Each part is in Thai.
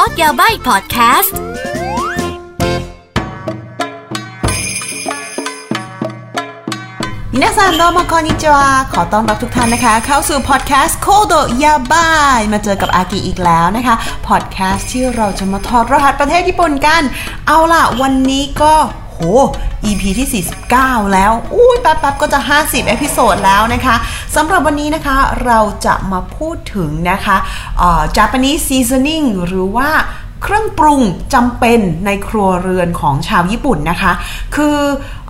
อร์สยาใบพอดแคสต์皆さんどうもこんにちはขอต้อนรับทุกท่านนะคะ เข้าสู่พอดแคสต์ Code Yabai มาเจอกับอากิอีกแล้วนะคะพอดแคสต์ที่เราจะมาถอดรหัสประเทศญี่ปุ่นกัน เอาล่ะ วันนี้ก็ โห EP ที่ 49 แล้ว อุ้ยแป๊บๆ ก็จะ 50 episode แล้วนะคะสำหรับวันนี้นะคะเราจะมาพูดถึงนะคะ Japanese seasoning หรือว่า เครื่องปรุงจำเป็นในครัวเรือนของชาวญี่ปุ่นนะคะ คือ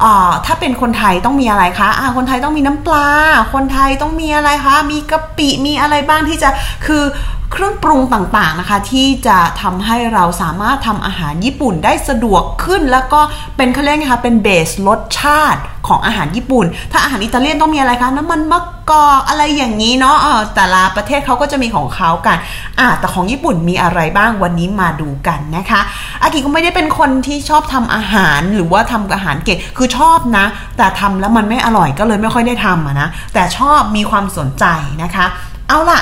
อถ้าเป็นคนไทยต้องมีอะไรคะะคนไทยต้องมีน้ำปลา คนไทยต้องมีอะไรคะ มีกะปิ มีอะไรบ้างที่จะ คือเครื่องปรุงต่างๆนะคะ ที่จะทำให้เราสามารถทำอาหารญี่ปุ่นได้สะดวกขึ้น แล้วก็เป็นเขาเรียกไงคะเป็นเบสรสชาติ ของอาหารญี่ปุ่น ถ้าอาหารอิตาเลียนต้องมีอะไรคะน้ำมันมะกอกอะไรอย่างนี้เนาะแต่ละประเทศเขาก็จะมีของเขากันอ่าแต่ของญี่ปุ่นมีอะไรบ้างวันนี้มาดูกันนะคะอากิก็ไม่ได้เป็นคนที่ชอบทำอาหารหรือว่าทำอาหารเก่งคือชอบนะ แต่ทำแล้วมันไม่อร่อยก็เลยไม่ค่อยได้ทำอะนะแต่ชอบมีความสนใจนะคะ เอาล่ะ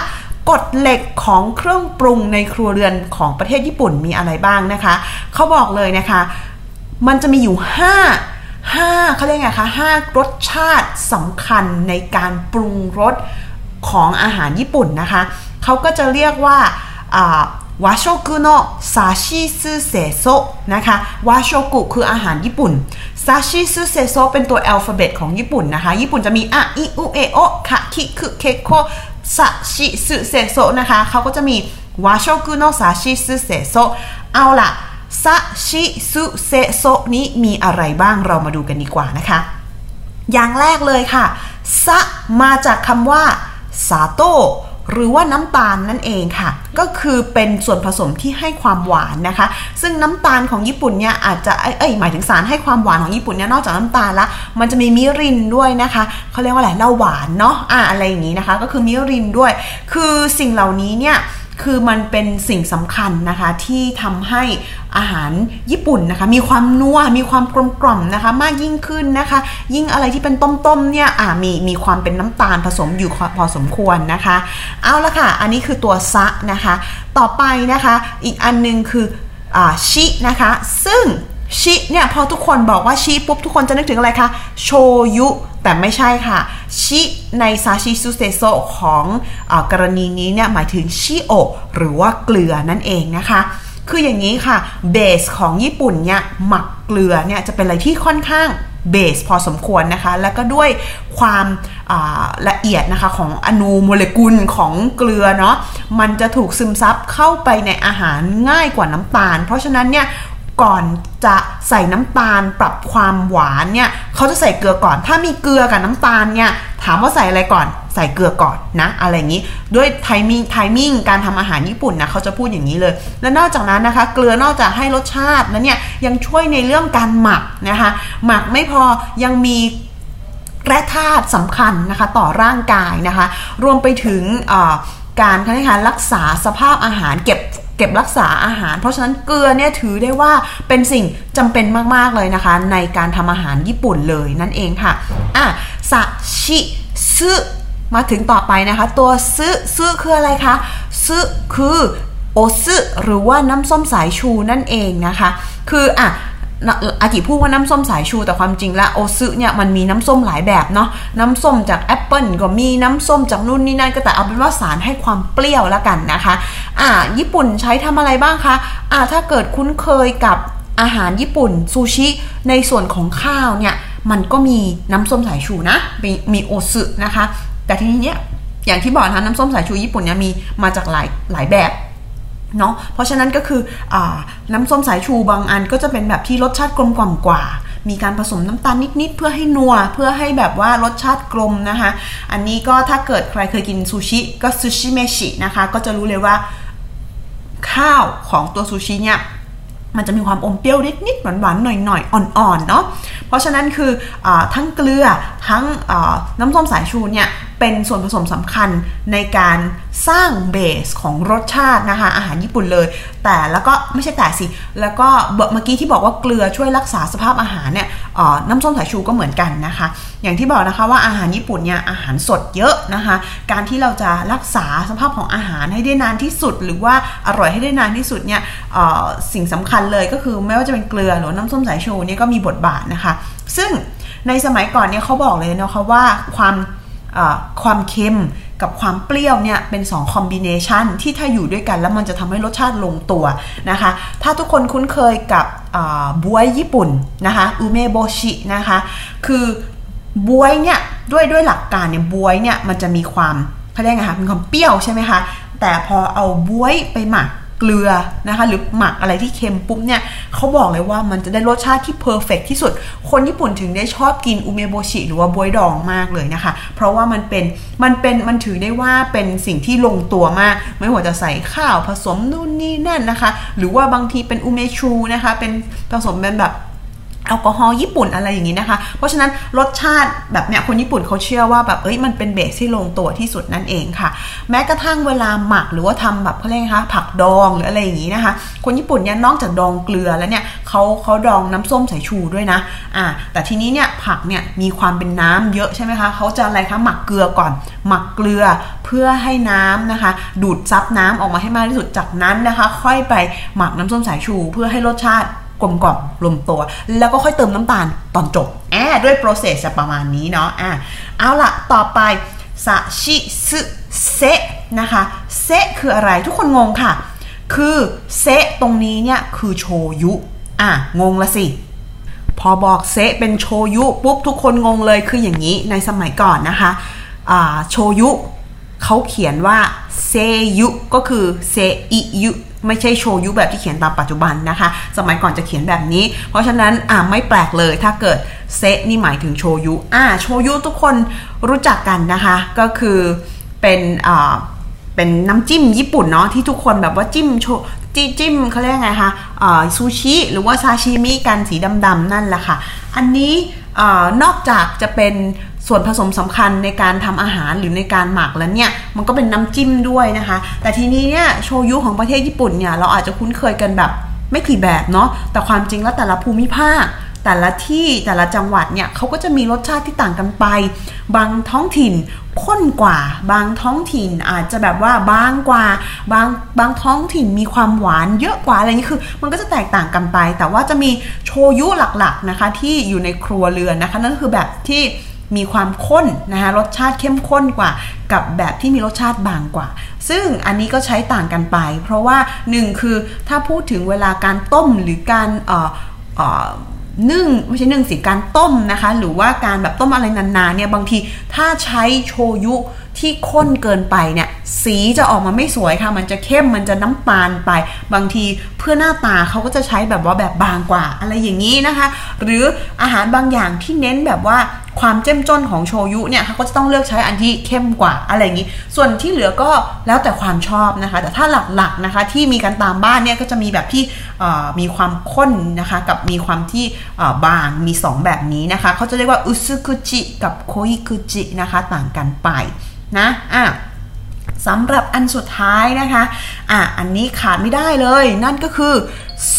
กฎเหล็กของเครื่องปรุงในครัวเรือนของประเทศญี่ปุ่นมีอะไรบ้างนะคะ เขาบอกเลยนะคะ มันจะมีอยู่ 5 5เขาเรียกไงคะ5รสชาติสำคัญในการปรุงรสของอาหารญี่ปุ่นนะคะ เขาก็จะเรียกว่า和食のさしすせそนะคะ和食คืออาหารญี่ปุ่นさしすせそเป็นตัว alphabet ของญี่ปุ่นนะคะ ญี่ปุ่นจะมีあいうえおかきくけこさしすせそนะคะ เขาก็จะมี和食のさしすせそเอาล่ะ さしすせそนี้มีอะไรบ้างเรามาดูกันดีกว่านะคะ อย่างแรกเลยค่ะ さมาจากคำว่า砂糖หรือว่าน้ำตาลนั่นเองค่ะ ก็คือเป็นส่วนผสมที่ให้ความหวานนะคะ ซึ่งน้ำตาลของญี่ปุ่นเนี่ยอาจจะเอ้ยหมายถึงสารให้ความหวานของญี่ปุ่นเนี่ยนอกจากน้ำตาลละมันจะมีมิรินด้วยนะคะเขาเรียกว่าอะไรเหล้าหวานเนาะอ่าอะไรอย่างนี้นะคะ ก็คือมิรินด้วย คือสิ่งเหล่านี้เนี่ย คือมันเป็นสิ่งสำคัญนะคะที่ทำให้อาหารญี่ปุ่นนะคะ มีความนัวมีความกลมกล่อมนะคะ มากยิ่งขึ้นนะคะ ยิ่งอะไรที่เป็นต้มๆเนี่ยอ่ามีมีความเป็นน้ำตาลผสมอยู่พอสมควรนะคะ เอาละค่ะ อันนี้คือตัวซะนะคะ ต่อไปนะคะ อีกอันนึงคืออ่าชินะคะ ซึ่ง ชิเนี่ยพอทุกคนบอกว่าชิปุ๊บทุกคนจะนึกถึงอะไรคะโชยุ แต่ไม่ใช่ค่ะ し ใน さしすせそของอกรณีนี้เนี่ยหมายถึงชิโอหรือว่าเกลือนั่นเองนะคะ คืออย่างนี้ค่ะ base ของญี่ปุ่นเนี่ยหมักเกลือเนี่ยจะเป็นอะไรที่ค่อนข้าง base พอสมควรนะคะ แล้วก็ด้วยความละเอียดนะคะของอณูโมเลกุลของเกลือเนาะมันจะถูกซึมซับเข้าไปในอาหารง่ายกว่าน้ำตาล เพราะฉะนั้นเนี่ย ก่อนจะใส่น้ำตาลปรับความหวานเนี่ยเขาจะใส่เกลือก่อน ถ้ามีเกลือกับน้ำตาลเนี่ยถามว่าใส่อะไรก่อนใส่เกลือก่อนนะอะไรอย่างนี้ด้วยไทมิ่งไทมิ่งการทำอาหารญี่ปุ่นนะเขาจะพูดอย่างนี้เลย และนอกจากนั้นนะคะ เกลือนอกจากให้รสชาติแล้วเนี่ยยังช่วยในเรื่องการหมักนะคะ หมักไม่พอยังมีแร่ธาตุสำคัญนะคะต่อร่างกายนะคะ รวมไปถึงการคะรักษาสภาพอาหารเก็บ ก็บรักษาอาหาร เพราะฉะนั้นเกลือเนี่ยถือได้ว่าเป็นสิ่งจำเป็นมาก ๆ เลยนะคะ ในการทำอาหารญี่ปุ่นเลยนั่นเองค่ะอะซาชิซึมาถึงต่อไปนะคะ ตัวซึซึคืออะไรคะซึคือโอซึหรือว่าน้ำส้มสายชูนั่นเองนะคะ คืออะ อากิพูดว่าน้ำส้มสายชูแต่ความจริงแล้วโอซึเนี่ยมันมีน้ำส้มหลายแบบเนาะน้ำส้มจากแอปเปิลก็มีน้ำส้มจากนู่นนี่นั่นก็แต่เอาเป็นว่าสารให้ความเปรี้ยวแล้วกันนะคะอ่าญี่ปุ่นใช้ทำอะไรบ้างคะอ่าถ้าเกิดคุ้นเคยกับอาหารญี่ปุ่นซูชิในส่วนของข้าวเนี่ยมันก็มีน้ำส้มสายชูนะมีมีโอซึนะคะ แต่ทีนี้เนี่ยอย่างที่บอกนะน้ำส้มสายชูญี่ปุ่นเนี่ยมีมาจากหลายหลายแบบ เนาะเพราะฉะนั้นก็คืออน้ำส้มสายชูบางอันก็จะเป็นแบบที่รสชาติกลมกล่อมกว่า มีการผสมน้ำตาลนิดๆเพื่อให้นัวเพื่อให้แบบว่ารสชาติกลมนะคะ อันนี้ก็ถ้าเกิดใครเคยกินซูชิก็ซูชิเมชินะคะ ก็จะรู้เลยว่าข้าวของตัวซูชิเนี่ย มันจะมีความอมเปรี้ยวนิดๆหวานๆหน่อยๆอ่อนๆเนาะเพราะฉะนั้นคืออทั้งเกลือทั้งน้ำส้มสายชูเนี่ยเป็นส่วนผสมสำคัญในการสร้างเบสของรสชาตินะคะอาหารญี่ปุ่นเลย แต่แล้วก็ไม่ใช่แต่สิ แล้วก็เมื่อกี้ที่บอกว่าเกลือช่วยรักษาสภาพอาหารเนี่ยน้ำส้มสายชูก็เหมือนกันนะคะ อย่างที่บอกนะคะว่าอาหารญี่ปุ่นเนี่ยอาหารสดเยอะนะคะ การที่เราจะรักษาสภาพของอาหารให้ได้นานที่สุด หรือว่าอร่อยให้ได้นานที่สุดเนี่ยสิ่งสำคัญเลยก็คือไม่ว่าจะเป็นเกลือหรือน้ำส้มสายชูนี่ก็มีบทบาทนะคะ ซึ่งในสมัยก่อนเนี่ยเขาบอกเลยนะคะว่าความความเค็มกับความเปรี้ยวเนี่ยเป็น2คอมบิเนชันที่ถ้าอยู่ด้วยกันแล้วมันจะทำให้รสชาติลงตัวนะคะ ถ้าทุกคนคุ้นเคยกับบวยญี่ปุ่นนะคะอุเมโบชินะคะคือบวยเนี่ยด้วยด้วยหลักการเนี่ยบวยเนี่ยมันจะมีความเขาเรียกไงคะมีความเปรี้ยวใช่ไหมคะแต่พอเอาบวยไปหมัก เกลือนะคะหรือหมักอะไรที่เค็มปุ๊บเนี่ยเขาบอกเลยว่ามันจะได้รสชาติที่เพอร์เฟกที่สุด คนญี่ปุ่นถึงได้ชอบกินอุเมโบชิหรือว่าบวยดองมากเลยนะคะ เพราะว่ามันเป็นมันเป็นมันถือได้ว่าเป็นสิ่งที่ลงตัวมาก ไม่ว่าจะใส่ข้าวผสมนู่นนี่นั่นนะคะ หรือว่าบางทีเป็นอุเมชูนะคะ เป็นผสมเป็นแบบ ลกอฮอล์ญี่ปุ่นอะไรอย่างนี้นะคะ เพราะฉะนั้นรสชาติแบบเนี้ยคนญี่ปุ่นเขาเชื่อว่าแบบเอ้ยมันเป็นเบสที่ลงตัวที่สุดนั่นเองค่ะ แม้กระทั่งเวลาหมักหรือว่าทำแบบเขาเรียกคะผักดองหรืออะไรอย่างนี้นะคะ คนญี่ปุ่นเนี่ยนอกจากดองเกลือแล้วเนี่ยเขาเขาดองน้ำส้มสายชูด้วยนะอ่าแต่ทีนี้เนี่ยผักเนี่ยมีความเป็นน้ำเยอะใช่ไหมคะเขาจะอะไรคะหมักเกลือก่อน หมักเกลือเพื่อให้น้ำนะคะ ดูดซับน้ำออกมาให้มากที่สุดจากนั้นนะคะ ค่อยไปหมักน้ำส้มสายชู เพื่อให้รสชาติ กลมกล่อมลมตัว แล้วก็ค่อยเติมน้ำตาลตอนจบแอบด้วยโปรเซสจะประมาณนี้เนาะอะเอาละต่อไปซาชิซึเซนะคะเซคืออะไรทุกคนงงค่ะ คือเซตรงนี้เนี่ยคือโชยุอะงงละสิพอบอกเซเป็นโชยุปุ๊บทุกคนงงเลยคืออย่างนี้ในสมัยก่อนนะคะโชยุ เขาเขียนว่าเซยุก็คือเซอิยุไม่ใช่โชยุแบบที่เขียนตามปัจจุบันนะคะ สมัยก่อนจะเขียนแบบนี้ เพราะฉะนั้นอ่าไม่แปลกเลยถ้าเกิดเซนี่หมายถึงโชยุอ่าโชยุทุกคนรู้จักกันนะคะ ก็คือเป็นอ่าเป็นน้ำจิ้มญี่ปุ่นเนาะที่ทุกคนแบบว่าจิ้มโชจิ้จิ้มเขาเรียกไงคะซูชิหรือว่าซาชิมิกันสีดำๆนั่นแหละค่ะ อันนี้นอกจากจะเป็น ส่วนผสมสำคัญในการทำอาหารหรือในการหมักแล้วเนี่ยมันก็เป็นน้ำจิ้มด้วยนะคะ แต่ทีนี้เนี่ยโชยุของประเทศญี่ปุ่นเนี่ยเราอาจจะคุ้นเคยกันแบบไม่กี่แบบเนาะแต่ความจริงแล้วแต่ละภูมิภาคแต่ละที่แต่ละจังหวัดเนี่ยเขาก็จะมีรสชาติที่ต่างกันไป บางท้องถิ่นข้นกว่า บางท้องถิ่นอาจจะแบบว่าบางกว่า บางบางท้องถิ่นมีความหวานเยอะกว่าอะไรนี้คือ มันก็จะแตกต่างกันไป แต่ว่าจะมีโชยุหลักๆนะคะที่อยู่ในครัวเรือนนะคะ นั่นคือแบบที่ มีความข้นนะคะรสชาติเข้มข้นกว่า กับแบบที่มีรสชาติบางกว่า ซึ่งอันนี้ก็ใช้ต่างกันไป เพราะว่าหนึ่งคือถ้าพูดถึงเวลาการต้มหรือการเอ่อเอ่อนึ่งไม่ใช่นึ่งสิการต้มนะคะ หรือว่าการแบบต้มอะไรนานๆเนี่ยบางทีถ้าใช้โชยุที่ข้นเกินไปเนี่ย สีจะออกมาไม่สวยค่ะ มันจะเข้มมันจะน้ำตาลไป บางทีเพื่อหน้าตาเขาก็จะใช้แบบว่าแบบบางกว่า อะไรอย่างนี้นะคะ หรืออาหารบางอย่างที่เน้นแบบว่า ความเจ้มจนของโชยุเนี่ยเขาก็จะต้องเลือกใช้อันที่เข้มกว่าอะไรอย่างนี้ ส่วนที่เหลือก็แล้วแต่ความชอบนะคะ แต่ถ้าหลักๆนะคะที่มีกันตามบ้านเนี่ยก็จะมีแบบที่มีความข้นนะคะกับมีความที่บางมี 2 แบบนี้นะคะเขาจะเรียกว่าอุซุคุจิกับโคอิคุจินะคะต่างกันไปนะอะสำหรับอันสุดท้ายนะคะ อะ อันนี้ขาดไม่ได้เลย นั่นก็คือ そ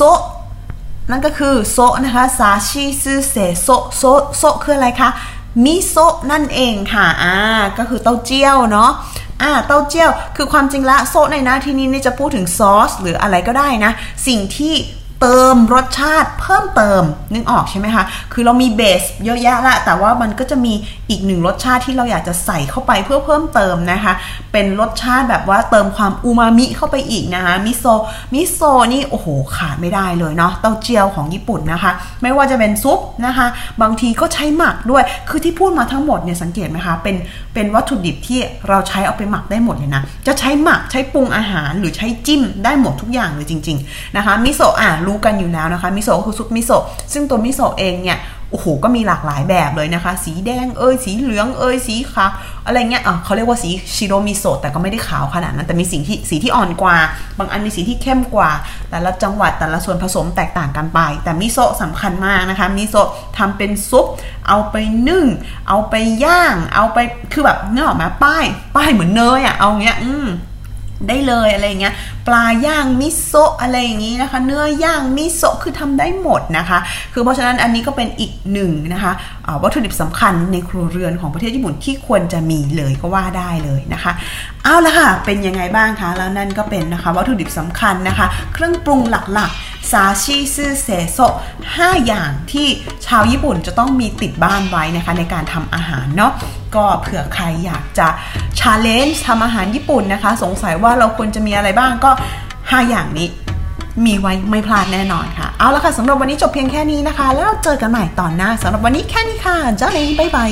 นั่นก็คือ そ นะคะ さしすせそ そ そ คืออะไรคะมิโซะนั่นเองค่ะ อ่า ก็คือเต้าเจี้ยวเนาะ อ่า เต้าเจี้ยว คือความจริงละそ ในนะที่นี้นี่จะพูดถึงซอสหรืออะไรก็ได้นะ สิ่งที่ เติมรสชาติเพิ่มเติมนึกออกใช่ไหมคะ คือเรามี base เยอะแยะละแต่ว่ามันก็จะมีอีกหนึ่งรสชาติที่เราอยากจะใส่เข้าไปเพื่อเพิ่มเติมนะคะ เป็นรสชาติแบบว่าเติมความอูมามิเข้าไปอีกนะคะมิโซมิโซนี่โอ้โหขาดไม่ได้เลยเนาะเต้าเจี้ยวของญี่ปุ่นนะคะ ไม่ว่าจะเป็นซุปนะคะ บางทีก็ใช้หมักด้วย คือที่พูดมาทั้งหมดเนี่ยสังเกตไหมคะเป็นเป็นวัตถุดิบที่เราใช้เอาไปหมักได้หมดเลยนะจะใช้หมักใช้ปรุงอาหารหรือใช้จิ้มได้หมดทุกอย่างเลยจริง ๆนะคะมิโซอะรู้กันอยู่แล้วนะคะมิโซะคือซุปมิโซะซึ่งตัวมิโซะเองเนี่ยโอ้โหก็มีหลากหลายแบบเลยนะคะ สีแดงเอยสีเหลืองเอยสีขาวอะไรเงี้ยอะเขาเรียกว่าสีชิโรมิโซะแต่ก็ไม่ได้ขาวขนาดนั้นแต่มีสีที่สีที่อ่อนกว่า บางอันมีสีที่เข้มกว่า แต่ละจังหวัดแต่ละส่วนผสมแตกต่างกันไป แต่มิโซะสำคัญมากนะคะมิโซะทำเป็นซุป เอาไปนึ่ง เอาไปย่าง เอาไปคือแบบเนื้อออกมาป้าย ป้ายเหมือนเนยอะเอาเงี้ยอืม ได้เลยอะไรเงี้ยปลาย่างมิโซะอะไรอย่างนี้นะคะ เนื้อย่างมิโซะคือทำได้หมดนะคะ คือเพราะฉะนั้นอันนี้ก็เป็นอีกหนึ่งนะคะวัตถุดิบสำคัญในครัวเรือนของประเทศญี่ปุ่นที่ควรจะมีเลยก็ว่าได้เลยนะคะเอาละค่ะเป็นยังไงบ้างคะแล้วนั่นก็เป็นนะคะ วัตถุดิบสำคัญนะคะ เครื่องปรุงหลักๆ さしすせそ5อย่างที่ชาวญี่ปุ่นจะต้องมีติดบ้านไว้นะคะในการทำอาหารเนาะก็เผื่อใครอยากจะชาเลนจ์ทำอาหารญี่ปุ่นนะคะ สงสัยว่าเราควรจะมีอะไรบ้างก็ 5 อย่างนี้มีไว้ไม่พลาดแน่นอนค่ะ เอาละค่ะสำหรับวันนี้จบเพียงแค่นี้นะคะ แล้วเจอกันใหม่ตอนหน้าสำหรับวันนี้แค่นี้ค่ะจ้าเองบ๊ายบาย